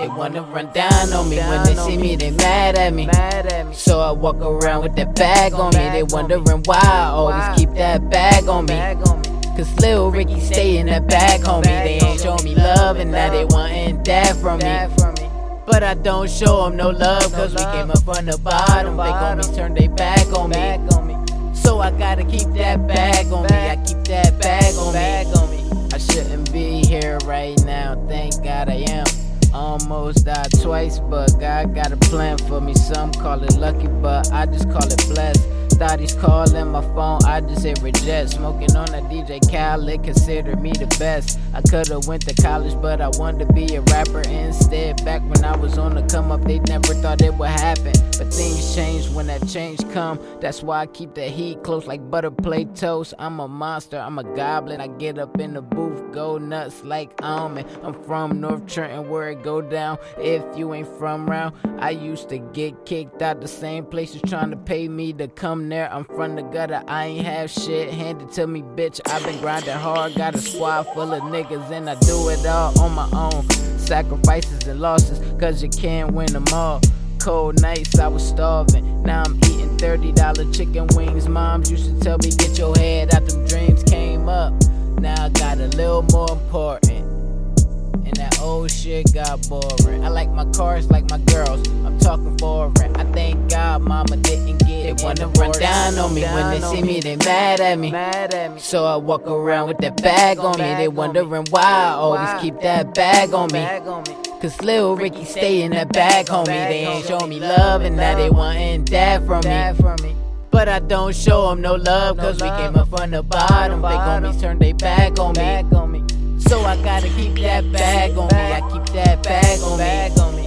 They wanna run down on me when they see me, they mad at me. So I walk around with that bag on me. They wondering why I always keep that bag on me. Cause Lil Ricky stay in that bag, homie. They ain't show me love and now they wantin' that from me. But I don't show them no love, cause we came up from the bottom. They gon' turn they back on me. So I gotta keep that bag on me. I keep that bag on me. Almost died twice, but God got a plan for me. Some call it lucky, but I just call it blessed. Thought he's calling my phone, I just hit reject. Smoking on a DJ Khaled, consider me the best. I could've went to college, but I wanted to be a rapper instead. Back when I was on the come up, they never thought it would happen. But things change when that change come. That's why I keep the heat close like butter plate toast. I'm a monster, I'm a goblin. I get up in the booth, go nuts like almond. I'm from North Trenton, where it go down. If you ain't from round, I used to get kicked out the same places trying to pay me to come there. I'm from the gutter, I ain't have shit handed to me, bitch. I've been grinding hard, got a squad full of niggas, and I do it all on my own. Sacrifices and losses, cause you can't win them all. Cold nights, I was starving. Now I'm eating $30 chicken wings. Moms used to tell me, get your head out, them dreams came up. Now I got a little more important. And that old shit got boring. I like my cars like my girls. I'm talking foreign. I thank God mama didn't get it. They wanna run down on me when they see me, they mad at me. Mad at me. So I walk around with that bag on me. They wondering why I always keep that bag on me. Cause Lil Ricky stay in that bag, homie. They ain't show me love and now they wantin' that from me. But I don't show them no love, cause we came up from the bottom. They gon' me turn they back on me. I gotta keep that bag on me. I keep that bag on me.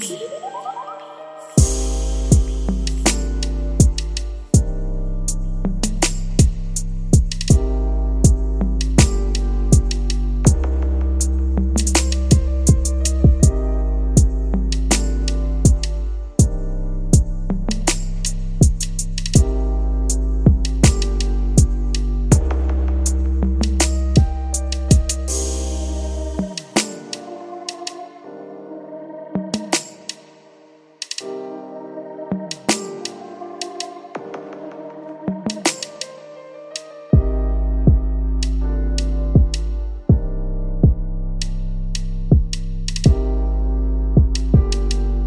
Beats.